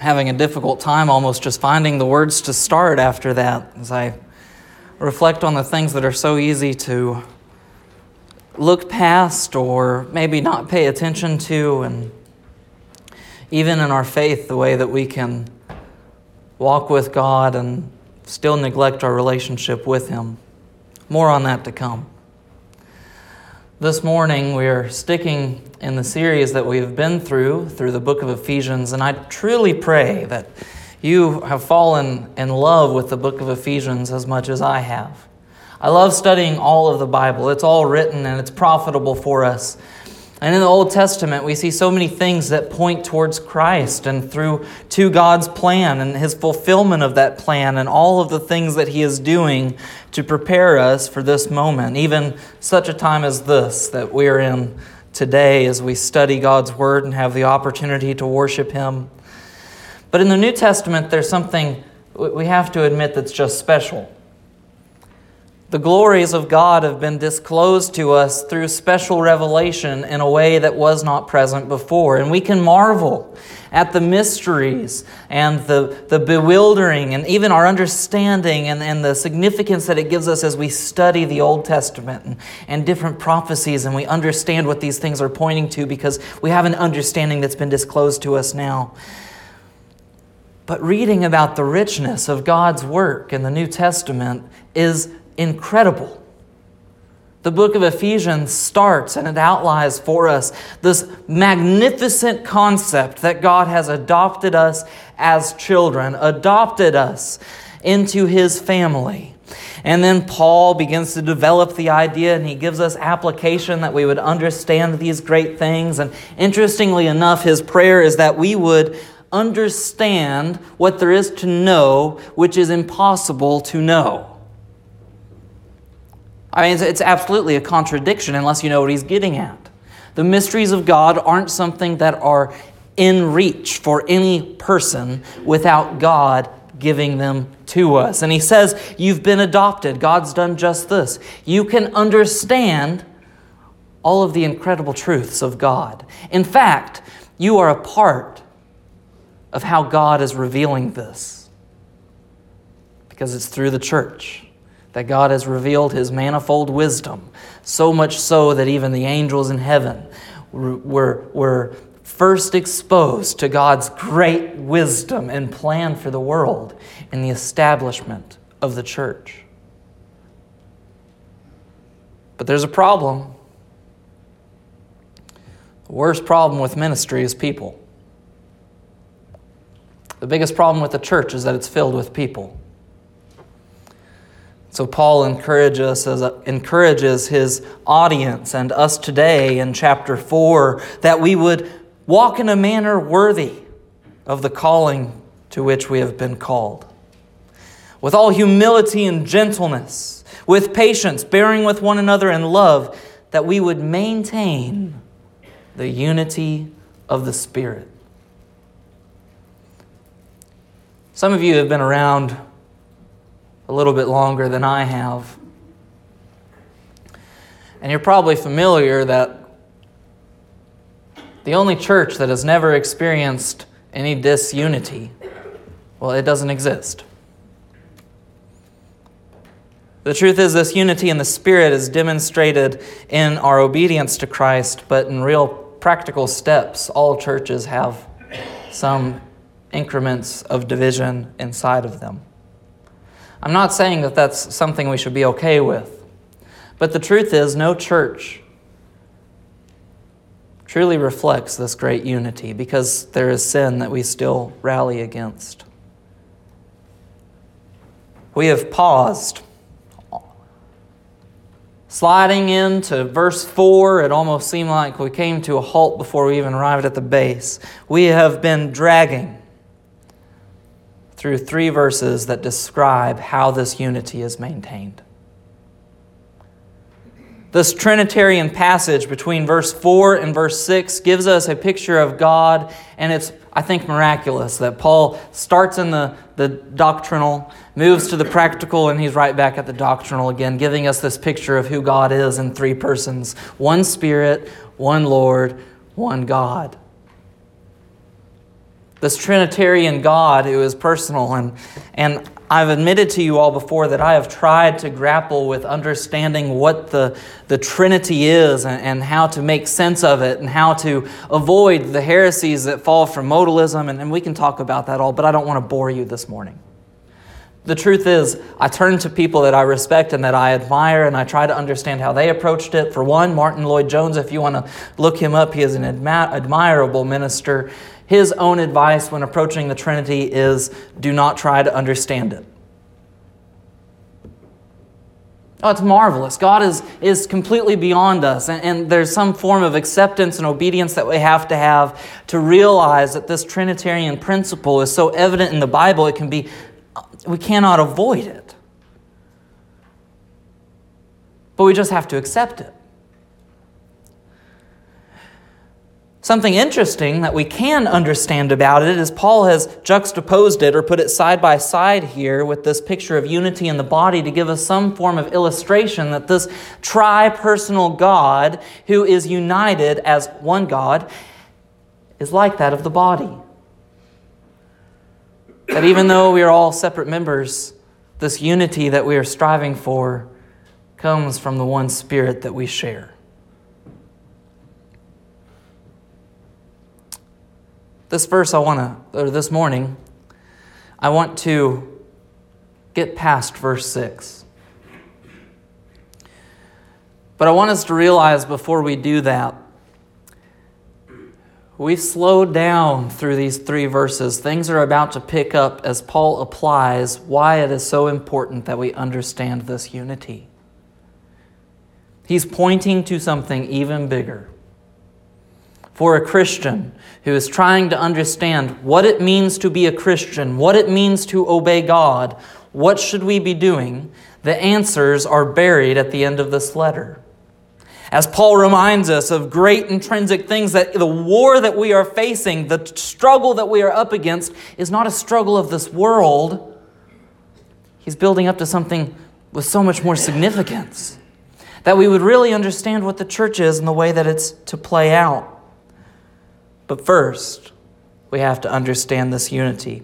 having a difficult time almost just finding the words to start after that as I reflect on the things that are so easy to look past or maybe not pay attention to, and even in our faith, the way that we can walk with God and still neglect our relationship with Him. More on that to come. This morning, we are sticking in the series that we've been through, through the book of Ephesians, and I truly pray that you have fallen in love with the book of Ephesians as much as I have. I love studying all of the Bible. It's all written and it's profitable for us. And in the Old Testament, we see so many things that point towards Christ and through to God's plan and his fulfillment of that plan and all of the things that he is doing to prepare us for this moment, even such a time as this that we are in today as we study God's word and have the opportunity to worship him. But in the New Testament, there's something we have to admit that's just special. The glories of God have been disclosed to us through special revelation in a way that was not present before. And we can marvel at the mysteries and the, the bewildering and even our understanding and, and the significance that it gives us as we study the Old Testament and, and different prophecies and we understand what these things are pointing to because we have an understanding that's been disclosed to us now. But reading about the richness of God's work in the New Testament is incredible. The book of Ephesians starts and it outlines for us this magnificent concept that God has adopted us as children, adopted us into his family. And then Paul begins to develop the idea and he gives us application that we would understand these great things. And interestingly enough, his prayer is that we would understand what there is to know, which is impossible to know. I mean, it's, it's absolutely a contradiction unless you know what he's getting at. The mysteries of God aren't something that are in reach for any person without God giving them to us. And he says, You've been adopted. God's done just this. You can understand all of the incredible truths of God. In fact, you are a part of how God is revealing this because it's through the church that God has revealed his manifold wisdom, so much so that even the angels in heaven were, were first exposed to God's great wisdom and plan for the world in the establishment of the church. But there's a problem. The worst problem with ministry is people. The biggest problem with the church is that it's filled with people. So Paul encourages, encourages his audience and us today in chapter 4 that we would walk in a manner worthy of the calling to which we have been called. With all humility and gentleness, with patience, bearing with one another in love, that we would maintain the unity of the Spirit. Some of you have been around a little bit longer than I have. And you're probably familiar that the only church that has never experienced any disunity, well, it doesn't exist. The truth is, this unity in the Spirit is demonstrated in our obedience to Christ, but in real practical steps, all churches have some increments of division inside of them. I'm not saying that that's something we should be okay with. But the truth is, no church truly reflects this great unity because there is sin that we still rally against. We have paused. Sliding into verse 4, it almost seemed like we came to a halt before we even arrived at the base. We have been dragging through three verses that describe how this unity is maintained. This Trinitarian passage between verse 4 and verse 6 gives us a picture of God, and it's, I think, miraculous that Paul starts in the, the doctrinal, moves to the practical, and he's right back at the doctrinal again, giving us this picture of who God is in three persons one Spirit, one Lord, one God. This Trinitarian God who is personal. And, and I've admitted to you all before that I have tried to grapple with understanding what the, the Trinity is and, and how to make sense of it and how to avoid the heresies that fall from modalism. And, and we can talk about that all, but I don't want to bore you this morning. The truth is, I turn to people that I respect and that I admire, and I try to understand how they approached it. For one, Martyn Lloyd-Jones, if you want to look him up, he is an admi- admirable minister his own advice when approaching the Trinity is do not try to understand it. Oh, it's marvelous. God is, is completely beyond us. And, and, there's some form of acceptance and obedience that we have to have to realize that this Trinitarian principle is so evident in the Bible, it can be, we cannot avoid it. But we just have to accept it. Something interesting that we can understand about it is Paul has juxtaposed it or put it side by side here with this picture of unity in the body to give us some form of illustration that this tri personal God, who is united as one God, is like that of the body. That even though we are all separate members, this unity that we are striving for comes from the one Spirit that we share. This verse I want to, or this morning, I want to get past verse 6. But I want us to realize before we do that, we've slowed down through these three verses. Things are about to pick up as Paul applies why it is so important that we understand this unity. He's pointing to something even bigger for a Christian who is trying to understand what it means to be a Christian, what it means to obey God, what should we be doing? The answers are buried at the end of this letter. As Paul reminds us of great intrinsic things, that the war that we are facing, the struggle that we are up against, is not a struggle of this world. He's building up to something with so much more significance. That we would really understand what the church is and the way that it's to play out. But first, we have to understand this unity.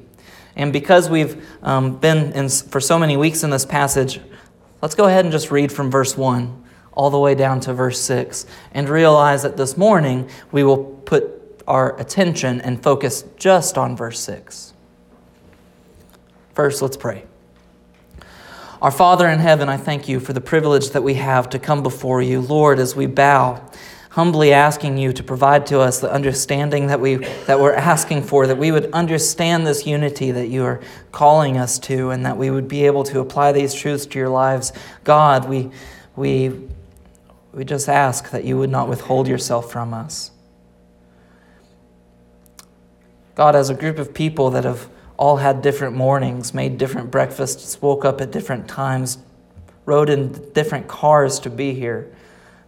And because we've um, been in, for so many weeks in this passage, let's go ahead and just read from verse 1 all the way down to verse 6 and realize that this morning we will put our attention and focus just on verse 6. First, let's pray. Our Father in heaven, I thank you for the privilege that we have to come before you. Lord, as we bow, humbly asking you to provide to us the understanding that, we, that we're asking for, that we would understand this unity that you are calling us to, and that we would be able to apply these truths to your lives. God, we, we, we just ask that you would not withhold yourself from us. God, as a group of people that have all had different mornings, made different breakfasts, woke up at different times, rode in different cars to be here.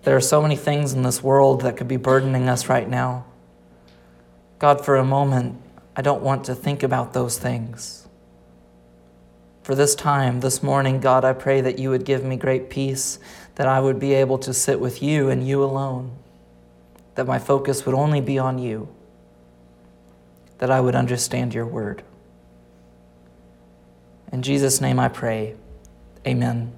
There are so many things in this world that could be burdening us right now. God, for a moment, I don't want to think about those things. For this time, this morning, God, I pray that you would give me great peace, that I would be able to sit with you and you alone, that my focus would only be on you, that I would understand your word. In Jesus' name I pray. Amen.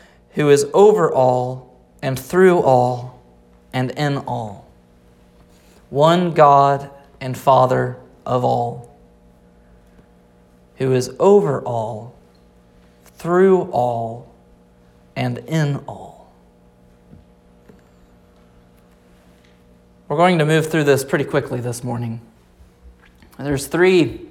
who is over all and through all and in all. One God and Father of all, who is over all, through all, and in all. We're going to move through this pretty quickly this morning. There's three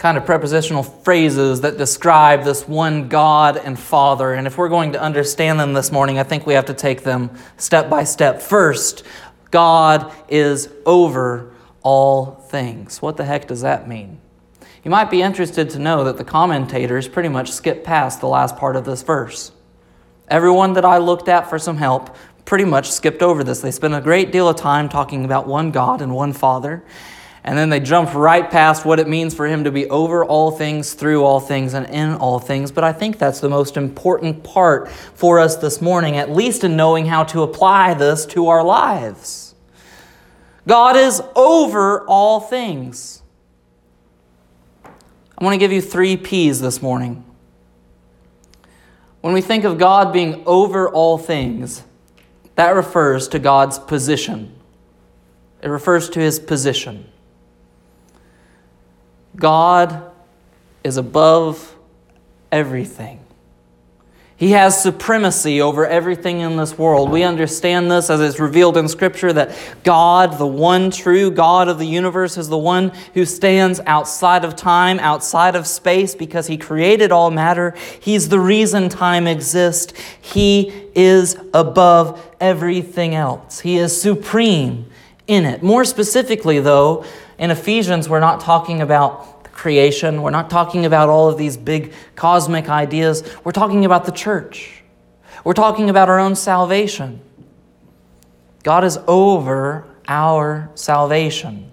kind of prepositional phrases that describe this one God and Father. And if we're going to understand them this morning, I think we have to take them step by step. First, God is over all things. What the heck does that mean? You might be interested to know that the commentators pretty much skip past the last part of this verse. Everyone that I looked at for some help pretty much skipped over this. They spent a great deal of time talking about one God and one Father, and then they jump right past what it means for Him to be over all things, through all things, and in all things. But I think that's the most important part for us this morning, at least in knowing how to apply this to our lives. God is over all things. I want to give you three P's this morning. When we think of God being over all things, that refers to God's position. It refers to his position. God is above everything. He has supremacy over everything in this world. We understand this as it's revealed in Scripture that God, the one true God of the universe, is the one who stands outside of time, outside of space, because He created all matter. He's the reason time exists. He is above everything else, He is supreme in it. More specifically, though, in Ephesians, we're not talking about creation. We're not talking about all of these big cosmic ideas. We're talking about the church. We're talking about our own salvation. God is over our salvation.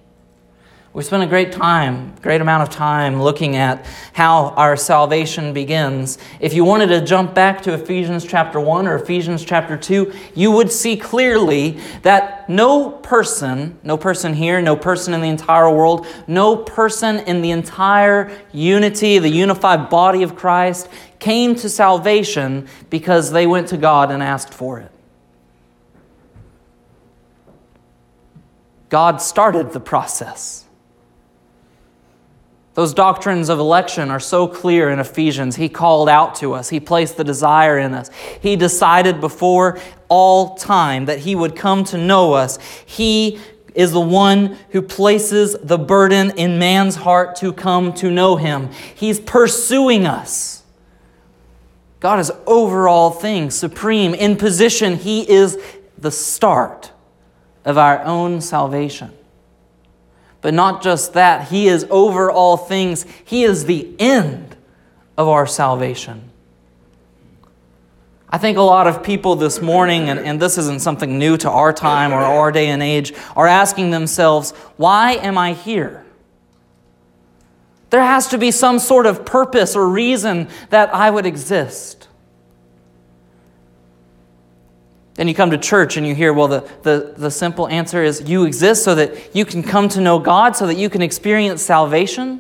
We spent a great time, great amount of time looking at how our salvation begins. If you wanted to jump back to Ephesians chapter 1 or Ephesians chapter 2, you would see clearly that no person, no person here, no person in the entire world, no person in the entire unity, the unified body of Christ came to salvation because they went to God and asked for it. God started the process. Those doctrines of election are so clear in Ephesians. He called out to us, He placed the desire in us. He decided before all time that He would come to know us. He is the one who places the burden in man's heart to come to know Him. He's pursuing us. God is over all things, supreme, in position. He is the start of our own salvation. But not just that, He is over all things, He is the end of our salvation. I think a lot of people this morning, and, and this isn't something new to our time or our day and age, are asking themselves, why am I here? There has to be some sort of purpose or reason that I would exist. Then you come to church and you hear, well, the, the, the simple answer is you exist so that you can come to know God, so that you can experience salvation.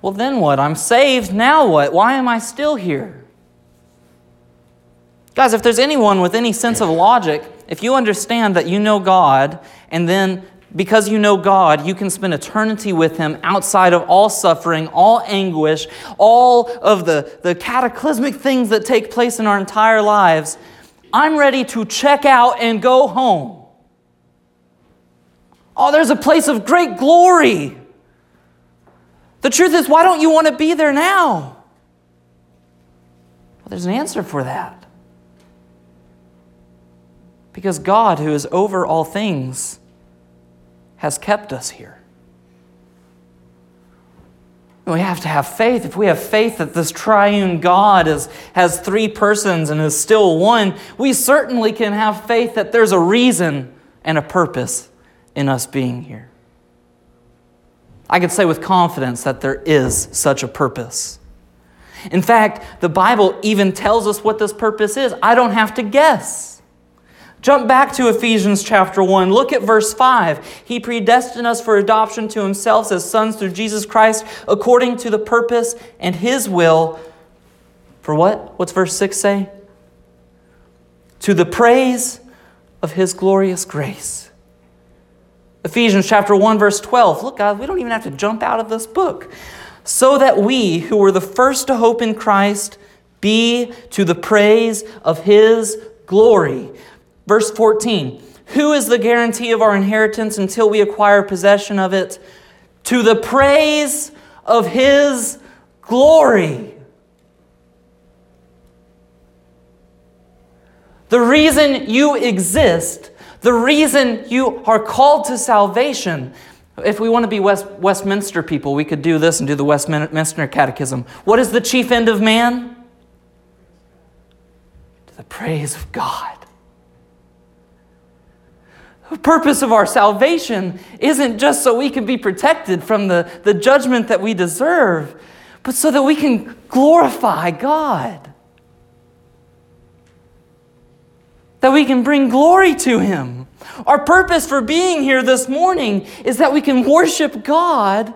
Well, then what? I'm saved. Now what? Why am I still here? Guys, if there's anyone with any sense of logic, if you understand that you know God and then because you know God, you can spend eternity with Him outside of all suffering, all anguish, all of the, the cataclysmic things that take place in our entire lives. I'm ready to check out and go home. Oh, there's a place of great glory. The truth is, why don't you want to be there now? Well, there's an answer for that. Because God, who is over all things, has kept us here. We have to have faith. If we have faith that this triune God is, has three persons and is still one, we certainly can have faith that there's a reason and a purpose in us being here. I can say with confidence that there is such a purpose. In fact, the Bible even tells us what this purpose is. I don't have to guess. Jump back to Ephesians chapter 1. Look at verse 5. He predestined us for adoption to himself as sons through Jesus Christ according to the purpose and his will. For what? What's verse 6 say? To the praise of his glorious grace. Ephesians chapter 1 verse 12. Look guys, we don't even have to jump out of this book. So that we who were the first to hope in Christ be to the praise of his glory. Verse 14 Who is the guarantee of our inheritance until we acquire possession of it? To the praise of His glory. The reason you exist, The reason you are called to salvation. If we want to be West, Westminster people, we could do this and do the Westminster Catechism. What is the chief end of man? To the praise of God. Purpose of our salvation isn't just so we can be protected from the, the judgment that we deserve, but so that we can glorify God. That we can bring glory to Him. Our purpose for being here this morning is that we can worship God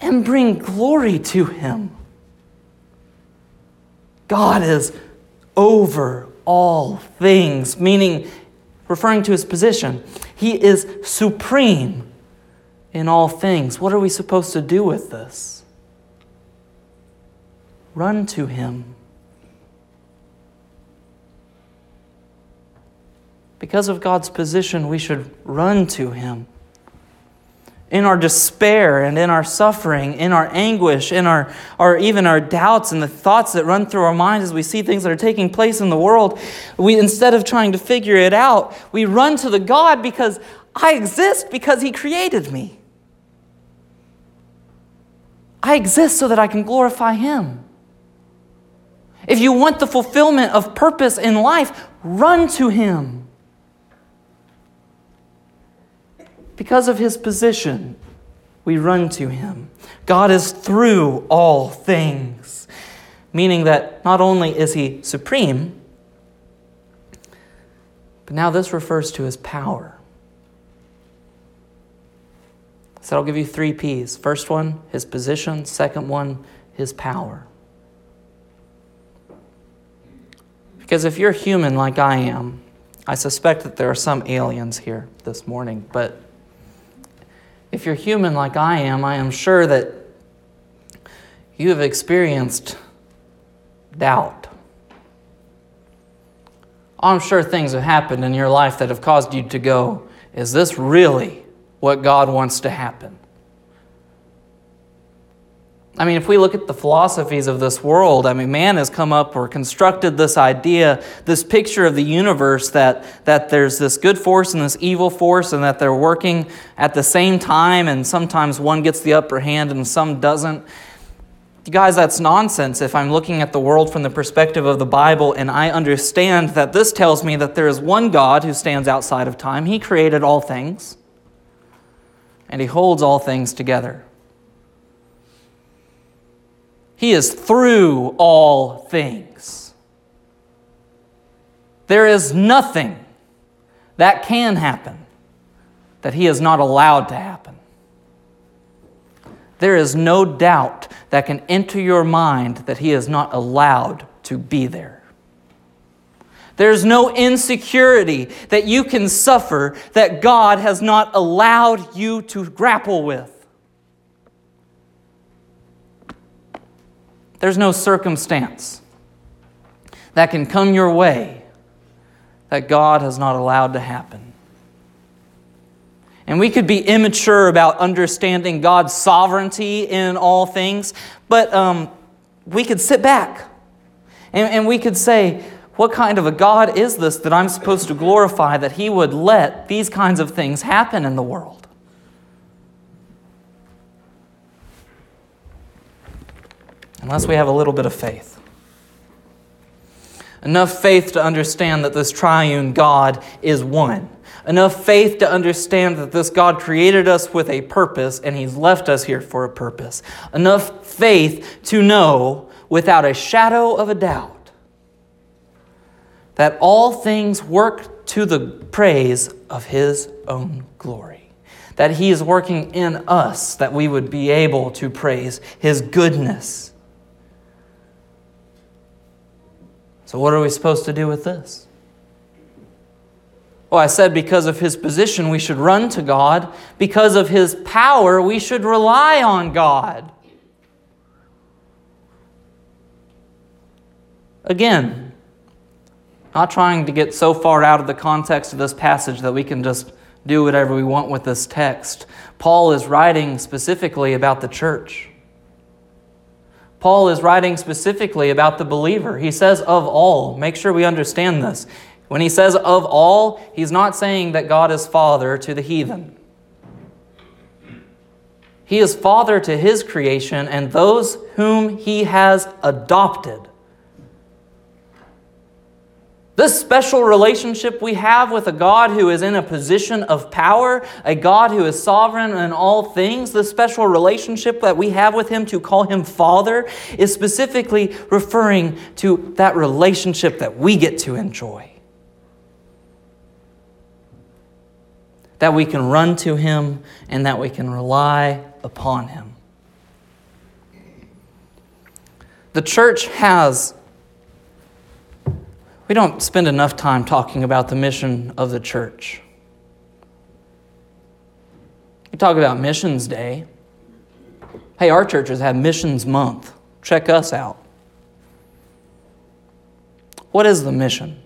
and bring glory to Him. God is over all things, meaning referring to his position. He is supreme in all things. What are we supposed to do with this? Run to him. Because of God's position, we should run to him in our despair and in our suffering, in our anguish, in our, our even our doubts and the thoughts that run through our minds as we see things that are taking place in the world, we instead of trying to figure it out, we run to the God because I exist because He created me. I exist so that I can glorify Him. If you want the fulfillment of purpose in life, run to Him. Because of his position, we run to him. God is through all things, meaning that not only is he supreme, but now this refers to his power. So I'll give you three P's. First one, his position. Second one, his power. Because if you're human like I am, I suspect that there are some aliens here this morning, but if you're human like I am, I am sure that you have experienced doubt. Oh, I'm sure things have happened in your life that have caused you to go, is this really what God wants to happen? I mean, if we look at the philosophies of this world, I mean, man has come up or constructed this idea, this picture of the universe that, that there's this good force and this evil force, and that they're working at the same time, and sometimes one gets the upper hand and some doesn't. You guys, that's nonsense if I'm looking at the world from the perspective of the Bible and I understand that this tells me that there is one God who stands outside of time. He created all things, and He holds all things together. He is through all things. There is nothing that can happen that He is not allowed to happen. There is no doubt that can enter your mind that He is not allowed to be there. There's no insecurity that you can suffer that God has not allowed you to grapple with. There's no circumstance that can come your way that God has not allowed to happen. And we could be immature about understanding God's sovereignty in all things, but um, we could sit back and, and we could say, What kind of a God is this that I'm supposed to glorify that He would let these kinds of things happen in the world? Unless we have a little bit of faith. Enough faith to understand that this triune God is one. Enough faith to understand that this God created us with a purpose and He's left us here for a purpose. Enough faith to know without a shadow of a doubt that all things work to the praise of His own glory. That He is working in us that we would be able to praise His goodness So, what are we supposed to do with this? Well, I said because of his position, we should run to God. Because of his power, we should rely on God. Again, not trying to get so far out of the context of this passage that we can just do whatever we want with this text. Paul is writing specifically about the church. Paul is writing specifically about the believer. He says, of all. Make sure we understand this. When he says of all, he's not saying that God is father to the heathen. He is father to his creation and those whom he has adopted. This special relationship we have with a God who is in a position of power, a God who is sovereign in all things, the special relationship that we have with Him to call Him Father is specifically referring to that relationship that we get to enjoy. That we can run to Him and that we can rely upon Him. The church has we don't spend enough time talking about the mission of the church. We talk about Missions Day. Hey, our church has had Missions Month. Check us out. What is the mission?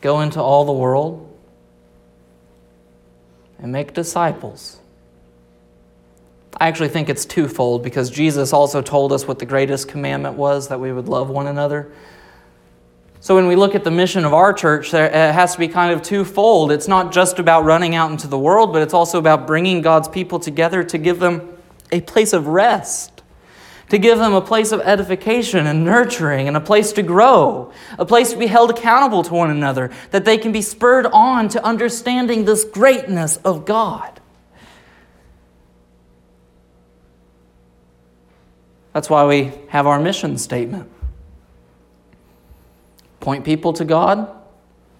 Go into all the world and make disciples I actually think it's twofold because Jesus also told us what the greatest commandment was that we would love one another. So when we look at the mission of our church, it has to be kind of twofold. It's not just about running out into the world, but it's also about bringing God's people together to give them a place of rest, to give them a place of edification and nurturing, and a place to grow, a place to be held accountable to one another, that they can be spurred on to understanding this greatness of God. That's why we have our mission statement point people to God,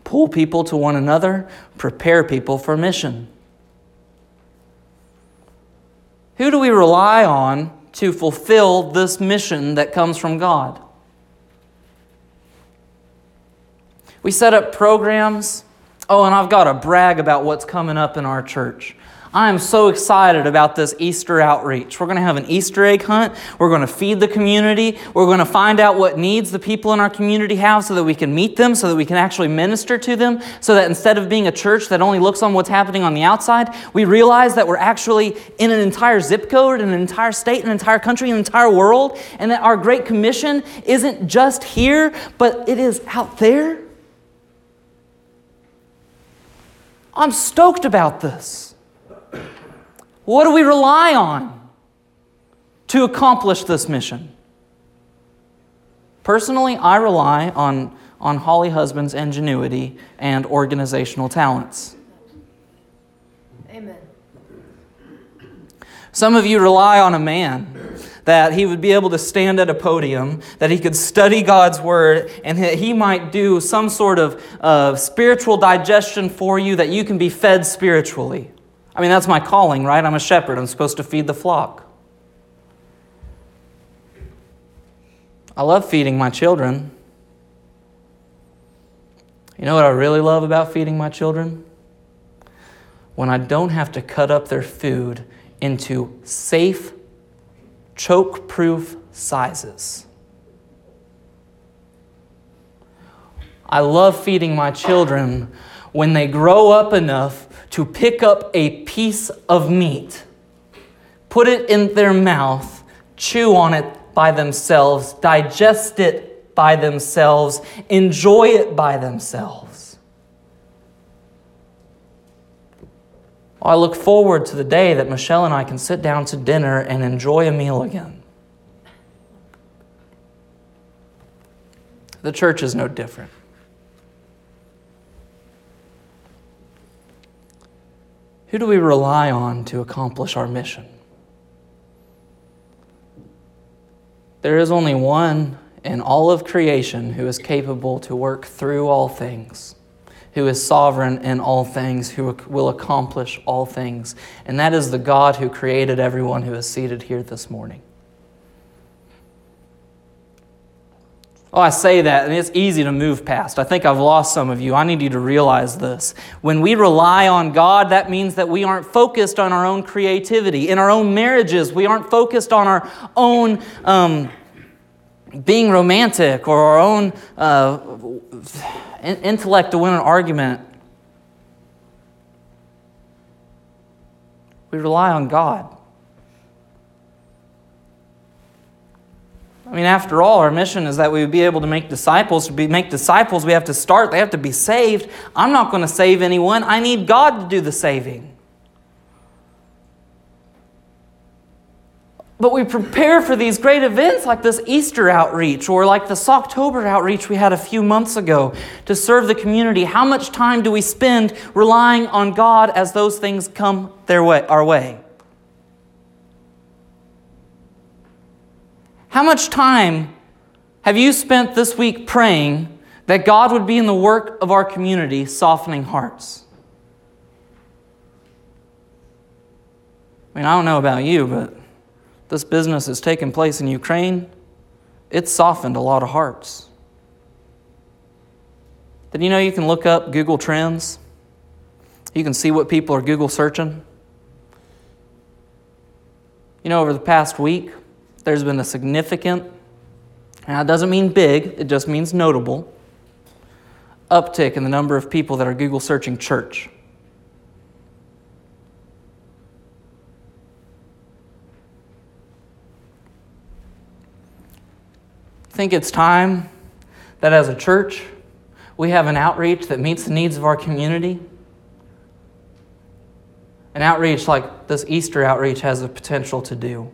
pull people to one another, prepare people for mission. Who do we rely on to fulfill this mission that comes from God? We set up programs. Oh, and I've got to brag about what's coming up in our church. I am so excited about this Easter outreach. We're going to have an Easter egg hunt. We're going to feed the community. We're going to find out what needs the people in our community have so that we can meet them, so that we can actually minister to them, so that instead of being a church that only looks on what's happening on the outside, we realize that we're actually in an entire zip code, an entire state, an entire country, an entire world, and that our Great Commission isn't just here, but it is out there. I'm stoked about this. What do we rely on to accomplish this mission? Personally, I rely on, on Holly Husband's ingenuity and organizational talents. Amen. Some of you rely on a man that he would be able to stand at a podium, that he could study God's word, and that he might do some sort of uh, spiritual digestion for you that you can be fed spiritually. I mean, that's my calling, right? I'm a shepherd. I'm supposed to feed the flock. I love feeding my children. You know what I really love about feeding my children? When I don't have to cut up their food into safe, choke proof sizes. I love feeding my children when they grow up enough to pick up a piece of meat, put it in their mouth, chew on it by themselves, digest it by themselves, enjoy it by themselves. I look forward to the day that Michelle and I can sit down to dinner and enjoy a meal again. The church is no different. Who do we rely on to accomplish our mission? There is only one in all of creation who is capable to work through all things, who is sovereign in all things, who will accomplish all things, and that is the God who created everyone who is seated here this morning. Oh, I say that, and it's easy to move past. I think I've lost some of you. I need you to realize this. When we rely on God, that means that we aren't focused on our own creativity. In our own marriages, we aren't focused on our own um, being romantic or our own uh, intellect to win an argument. We rely on God. I mean, after all, our mission is that we would be able to make disciples. To be, make disciples, we have to start, they have to be saved. I'm not going to save anyone, I need God to do the saving. But we prepare for these great events like this Easter outreach or like this October outreach we had a few months ago to serve the community. How much time do we spend relying on God as those things come their way, our way? How much time have you spent this week praying that God would be in the work of our community, softening hearts? I mean, I don't know about you, but this business has taken place in Ukraine, it's softened a lot of hearts. Did you know you can look up Google Trends? You can see what people are Google searching. You know, over the past week, there's been a significant, and that doesn't mean big, it just means notable, uptick in the number of people that are Google searching church. I think it's time that as a church, we have an outreach that meets the needs of our community. An outreach like this Easter outreach has the potential to do.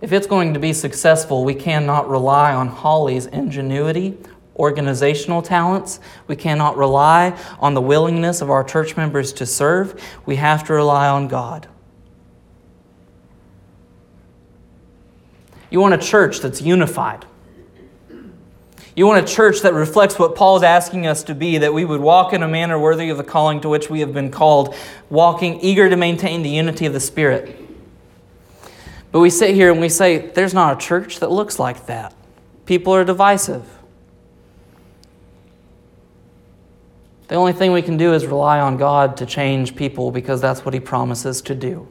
If it's going to be successful, we cannot rely on Holly's ingenuity, organizational talents. We cannot rely on the willingness of our church members to serve. We have to rely on God. You want a church that's unified. You want a church that reflects what Paul's asking us to be, that we would walk in a manner worthy of the calling to which we have been called, walking eager to maintain the unity of the Spirit. But we sit here and we say, there's not a church that looks like that. People are divisive. The only thing we can do is rely on God to change people because that's what He promises to do.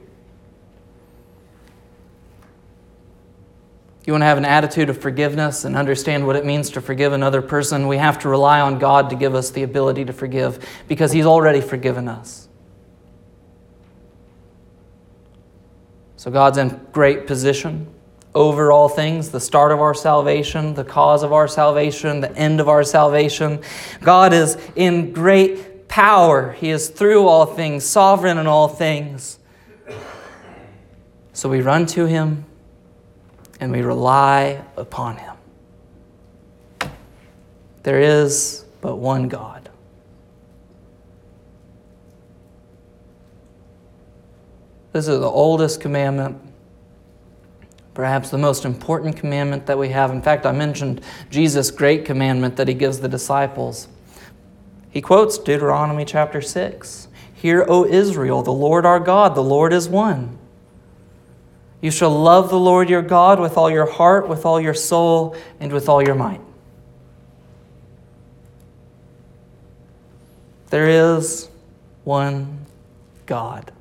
you want to have an attitude of forgiveness and understand what it means to forgive another person, we have to rely on God to give us the ability to forgive because He's already forgiven us. So God's in great position over all things, the start of our salvation, the cause of our salvation, the end of our salvation. God is in great power. He is through all things, sovereign in all things. So we run to Him and we rely upon Him. There is but one God. This is the oldest commandment, perhaps the most important commandment that we have. In fact, I mentioned Jesus' great commandment that he gives the disciples. He quotes Deuteronomy chapter 6 Hear, O Israel, the Lord our God, the Lord is one. You shall love the Lord your God with all your heart, with all your soul, and with all your might. There is one God.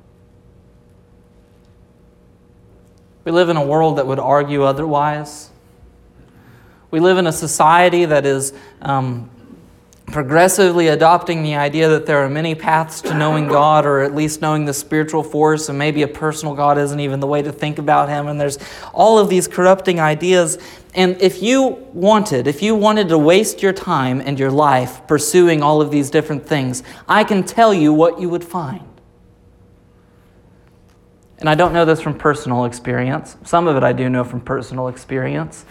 We live in a world that would argue otherwise. We live in a society that is um, progressively adopting the idea that there are many paths to knowing God, or at least knowing the spiritual force, and maybe a personal God isn't even the way to think about Him. And there's all of these corrupting ideas. And if you wanted, if you wanted to waste your time and your life pursuing all of these different things, I can tell you what you would find. And I don't know this from personal experience. Some of it I do know from personal experience.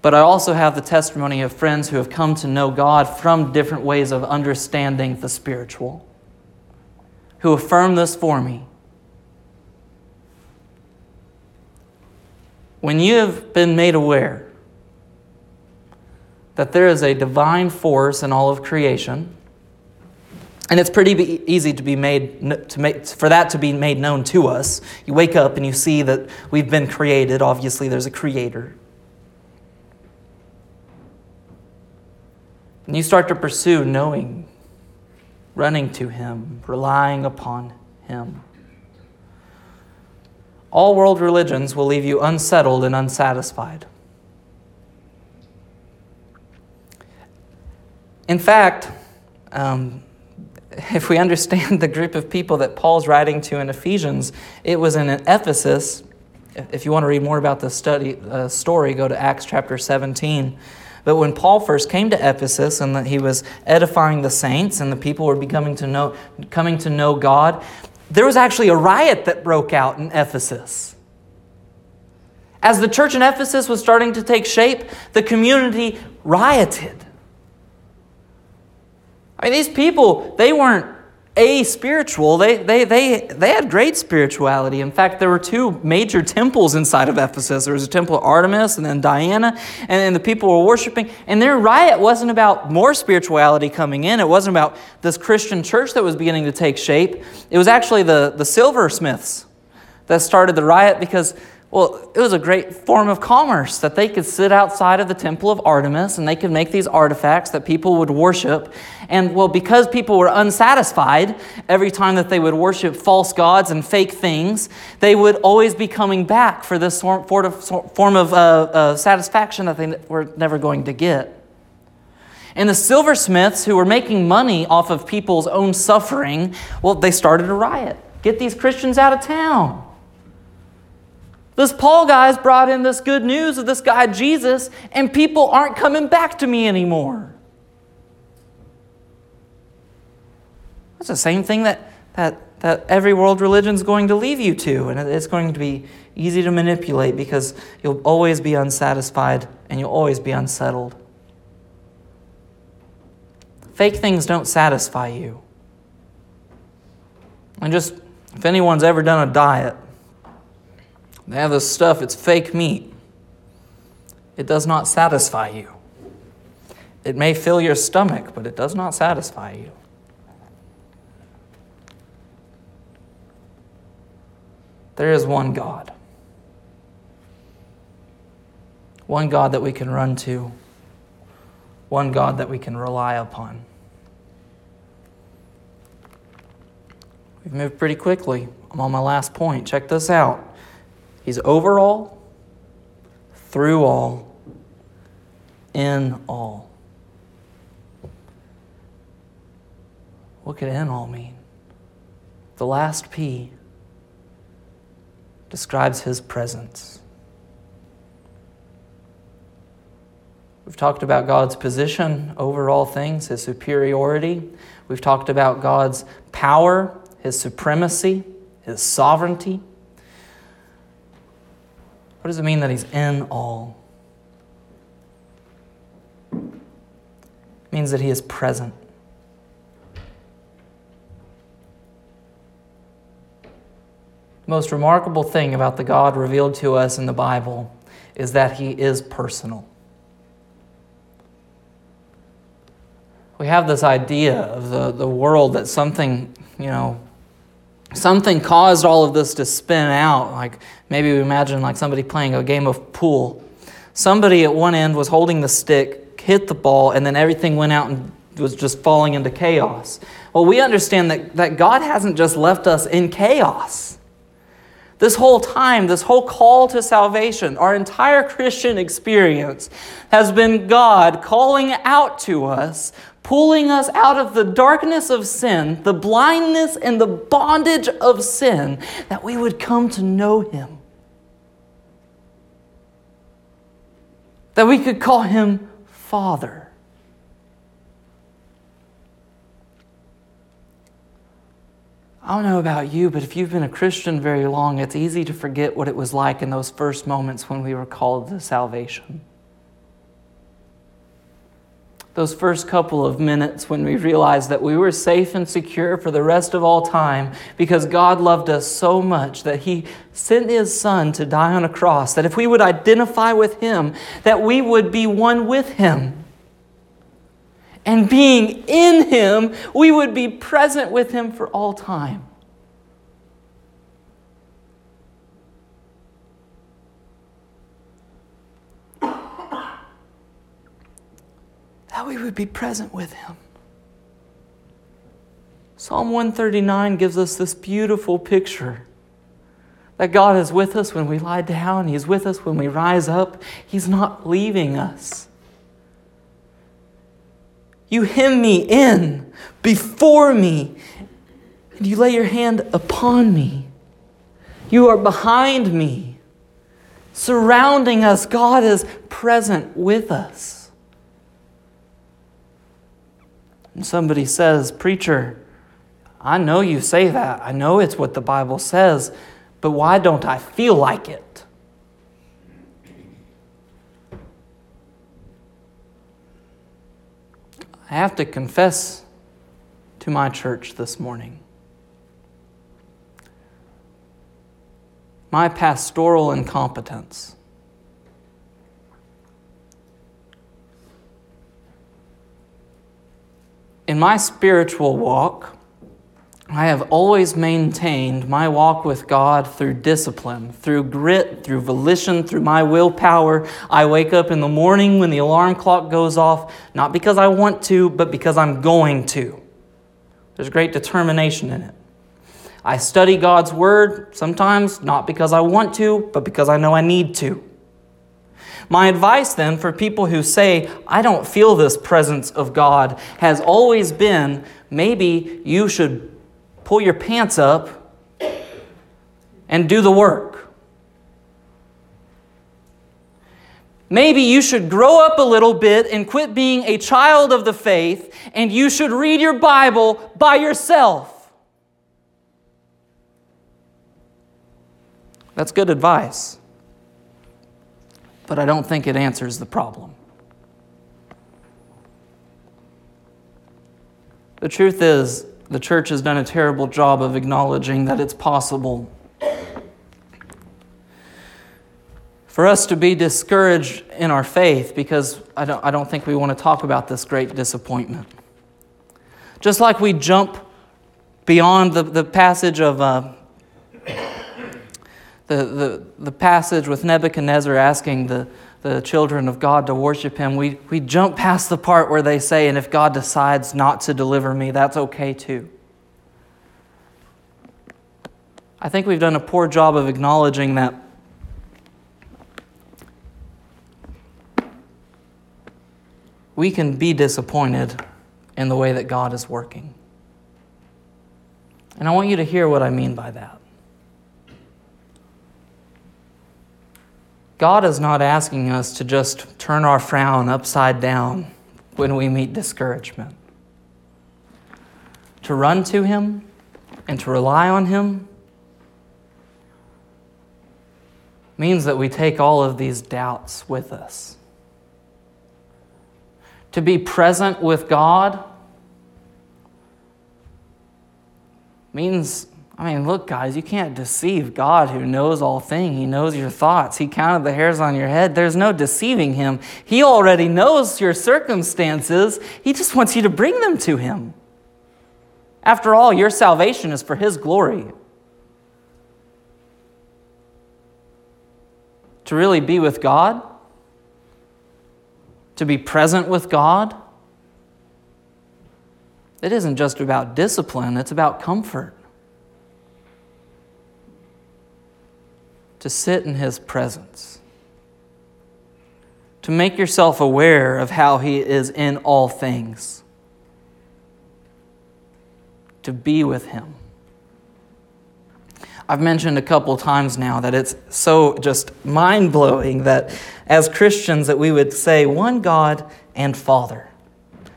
But I also have the testimony of friends who have come to know God from different ways of understanding the spiritual, who affirm this for me. When you have been made aware that there is a divine force in all of creation, and it's pretty easy to be made to make for that to be made known to us. You wake up and you see that we've been created. Obviously, there's a creator. And you start to pursue knowing, running to Him, relying upon Him. All world religions will leave you unsettled and unsatisfied. In fact, um, if we understand the group of people that Paul's writing to in Ephesians, it was in Ephesus if you want to read more about the study uh, story, go to Acts chapter 17. But when Paul first came to Ephesus and that he was edifying the saints and the people were becoming to know, coming to know God, there was actually a riot that broke out in Ephesus. As the church in Ephesus was starting to take shape, the community rioted. I mean, these people, they weren't a spiritual. They, they, they, they had great spirituality. In fact, there were two major temples inside of Ephesus. There was a temple of Artemis and then Diana, and, and the people were worshiping. And their riot wasn't about more spirituality coming in. It wasn't about this Christian church that was beginning to take shape. It was actually the, the silversmiths that started the riot because well, it was a great form of commerce that they could sit outside of the temple of Artemis and they could make these artifacts that people would worship. And well, because people were unsatisfied every time that they would worship false gods and fake things, they would always be coming back for this form of uh, uh, satisfaction that they were never going to get. And the silversmiths who were making money off of people's own suffering, well, they started a riot. Get these Christians out of town. This Paul guy's brought in this good news of this guy Jesus, and people aren't coming back to me anymore. That's the same thing that, that, that every world religion is going to leave you to, and it's going to be easy to manipulate because you'll always be unsatisfied and you'll always be unsettled. Fake things don't satisfy you. And just, if anyone's ever done a diet, they have this stuff, it's fake meat. It does not satisfy you. It may fill your stomach, but it does not satisfy you. There is one God. One God that we can run to. One God that we can rely upon. We've moved pretty quickly. I'm on my last point. Check this out. He's over all, through all, in all. What could in all mean? The last P describes his presence. We've talked about God's position over all things, his superiority. We've talked about God's power, his supremacy, his sovereignty. What does it mean that He's in all? It means that He is present. The most remarkable thing about the God revealed to us in the Bible is that He is personal. We have this idea of the, the world that something, you know, something caused all of this to spin out. Like maybe we imagine like somebody playing a game of pool. Somebody at one end was holding the stick, hit the ball, and then everything went out and was just falling into chaos. Well, we understand that, that God hasn't just left us in chaos. This whole time, this whole call to salvation, our entire Christian experience has been God calling out to us pulling us out of the darkness of sin, the blindness and the bondage of sin, that we would come to know Him. That we could call Him Father. I don't know about you, but if you've been a Christian very long, it's easy to forget what it was like in those first moments when we were called to salvation those first couple of minutes when we realized that we were safe and secure for the rest of all time because God loved us so much that He sent His Son to die on a cross, that if we would identify with Him, that we would be one with Him. And being in Him, we would be present with Him for all time. That we would be present with Him. Psalm 139 gives us this beautiful picture that God is with us when we lie down, He's with us when we rise up, He's not leaving us. You hem me in before me, and you lay your hand upon me. You are behind me, surrounding us. God is present with us. And somebody says, Preacher, I know you say that. I know it's what the Bible says, but why don't I feel like it? I have to confess to my church this morning. My pastoral incompetence. In my spiritual walk, I have always maintained my walk with God through discipline, through grit, through volition, through my willpower. I wake up in the morning when the alarm clock goes off, not because I want to, but because I'm going to. There's great determination in it. I study God's Word sometimes not because I want to, but because I know I need to. My advice then for people who say, I don't feel this presence of God, has always been maybe you should pull your pants up and do the work. Maybe you should grow up a little bit and quit being a child of the faith, and you should read your Bible by yourself. That's good advice, but I don't think it answers the problem. The truth is, the church has done a terrible job of acknowledging that it's possible for us to be discouraged in our faith because I don't, I don't think we want to talk about this great disappointment. Just like we jump beyond the, the passage of uh, the, the, the passage with Nebuchadnezzar asking the, the children of God to worship him, we, we jump past the part where they say, and if God decides not to deliver me, that's okay too. I think we've done a poor job of acknowledging that we can be disappointed in the way that God is working. And I want you to hear what I mean by that. God is not asking us to just turn our frown upside down when we meet discouragement. To run to Him and to rely on Him means that we take all of these doubts with us. To be present with God means I mean, look, guys, you can't deceive God who knows all things. He knows your thoughts. He counted the hairs on your head. There's no deceiving him. He already knows your circumstances. He just wants you to bring them to him. After all, your salvation is for his glory. To really be with God, to be present with God, it isn't just about discipline, it's about comfort. To sit in His presence, to make yourself aware of how He is in all things, to be with Him. I've mentioned a couple times now that it's so just mind blowing that as Christians that we would say one God and Father.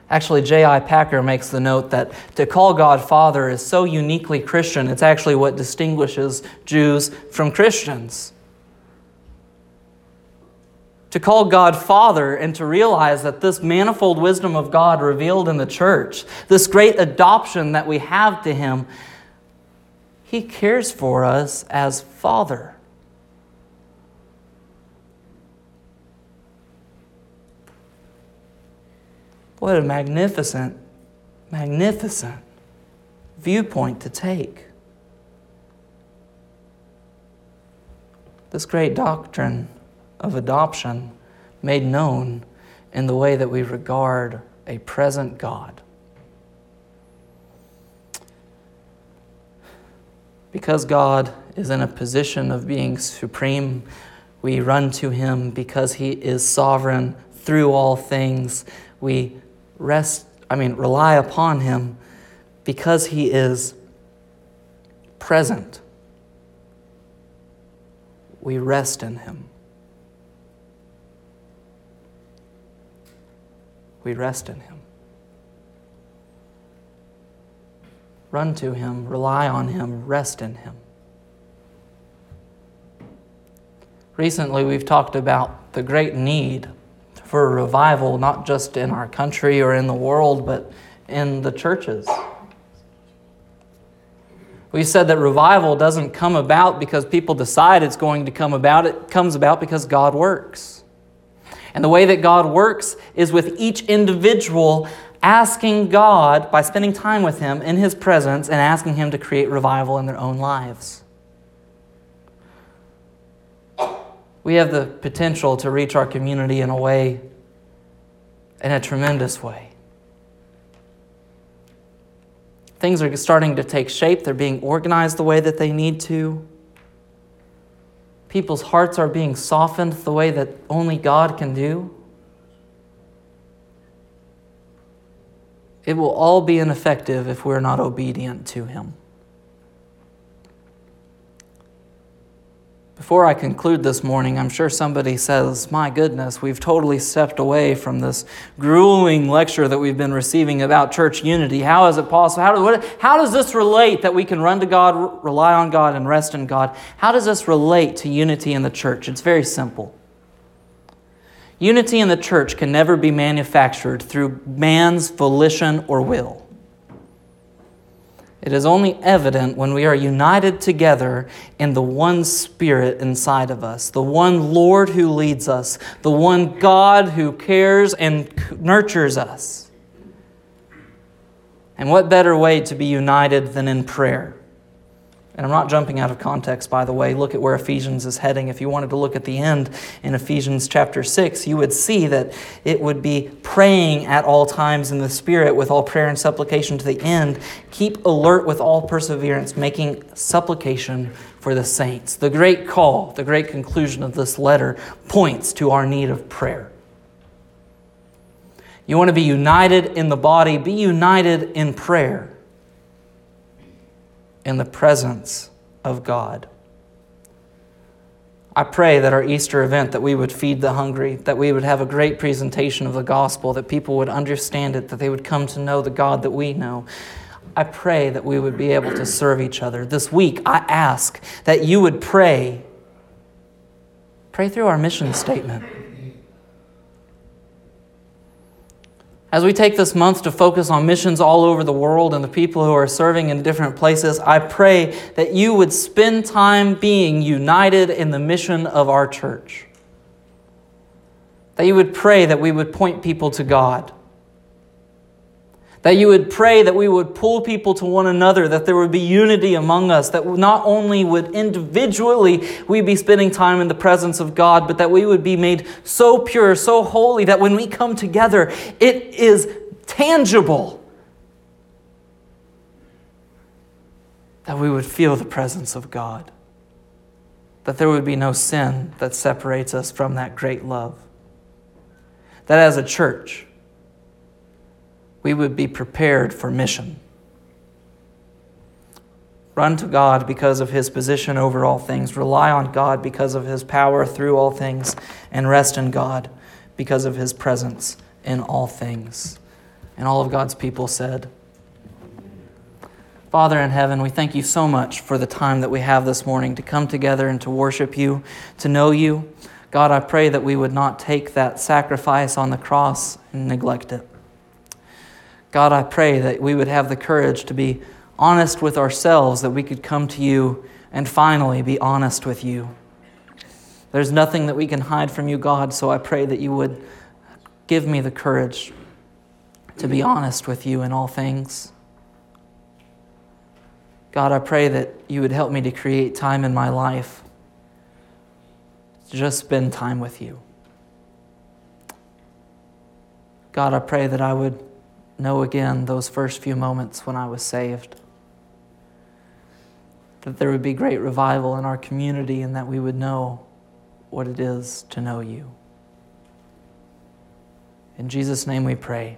Actually, J.I. Packer makes the note that to call God Father is so uniquely Christian, it's actually what distinguishes Jews from Christians. To call God Father and to realize that this manifold wisdom of God revealed in the church, this great adoption that we have to Him, He cares for us as Father. What a magnificent, magnificent viewpoint to take. This great doctrine of adoption made known in the way that we regard a present God. Because God is in a position of being supreme, we run to Him because He is sovereign through all things. We rest, I mean, rely upon Him because He is present. We rest in Him. We rest in Him. Run to Him, rely on Him, rest in Him. Recently, we've talked about the great need for revival, not just in our country or in the world, but in the churches. We said that revival doesn't come about because people decide it's going to come about, it comes about because God works. And the way that God works is with each individual asking God, by spending time with Him in His presence, and asking Him to create revival in their own lives. We have the potential to reach our community in a way, in a tremendous way. Things are starting to take shape, they're being organized the way that they need to. People's hearts are being softened the way that only God can do. It will all be ineffective if we're not obedient to Him. Before I conclude this morning, I'm sure somebody says, My goodness, we've totally stepped away from this grueling lecture that we've been receiving about church unity. How is it possible? How, do, what, how does this relate that we can run to God, rely on God, and rest in God? How does this relate to unity in the church? It's very simple. Unity in the church can never be manufactured through man's volition or will. It is only evident when we are united together in the one Spirit inside of us, the one Lord who leads us, the one God who cares and nurtures us. And what better way to be united than in prayer? And I'm not jumping out of context, by the way. Look at where Ephesians is heading. If you wanted to look at the end in Ephesians chapter 6, you would see that it would be praying at all times in the Spirit with all prayer and supplication to the end. Keep alert with all perseverance, making supplication for the saints. The great call, the great conclusion of this letter points to our need of prayer. You want to be united in the body, be united in prayer in the presence of God. I pray that our Easter event that we would feed the hungry, that we would have a great presentation of the gospel, that people would understand it, that they would come to know the God that we know. I pray that we would be able to serve each other. This week, I ask that you would pray. Pray through our mission statement. As we take this month to focus on missions all over the world and the people who are serving in different places, I pray that you would spend time being united in the mission of our church. That you would pray that we would point people to God that you would pray that we would pull people to one another, that there would be unity among us, that not only would individually we be spending time in the presence of God, but that we would be made so pure, so holy, that when we come together, it is tangible. That we would feel the presence of God. That there would be no sin that separates us from that great love. That as a church, we would be prepared for mission. Run to God because of his position over all things. Rely on God because of his power through all things. And rest in God because of his presence in all things. And all of God's people said, Father in heaven, we thank you so much for the time that we have this morning to come together and to worship you, to know you. God, I pray that we would not take that sacrifice on the cross and neglect it. God, I pray that we would have the courage to be honest with ourselves, that we could come to you and finally be honest with you. There's nothing that we can hide from you, God, so I pray that you would give me the courage to be honest with you in all things. God, I pray that you would help me to create time in my life to just spend time with you. God, I pray that I would know again those first few moments when I was saved. That there would be great revival in our community and that we would know what it is to know you. In Jesus' name we pray.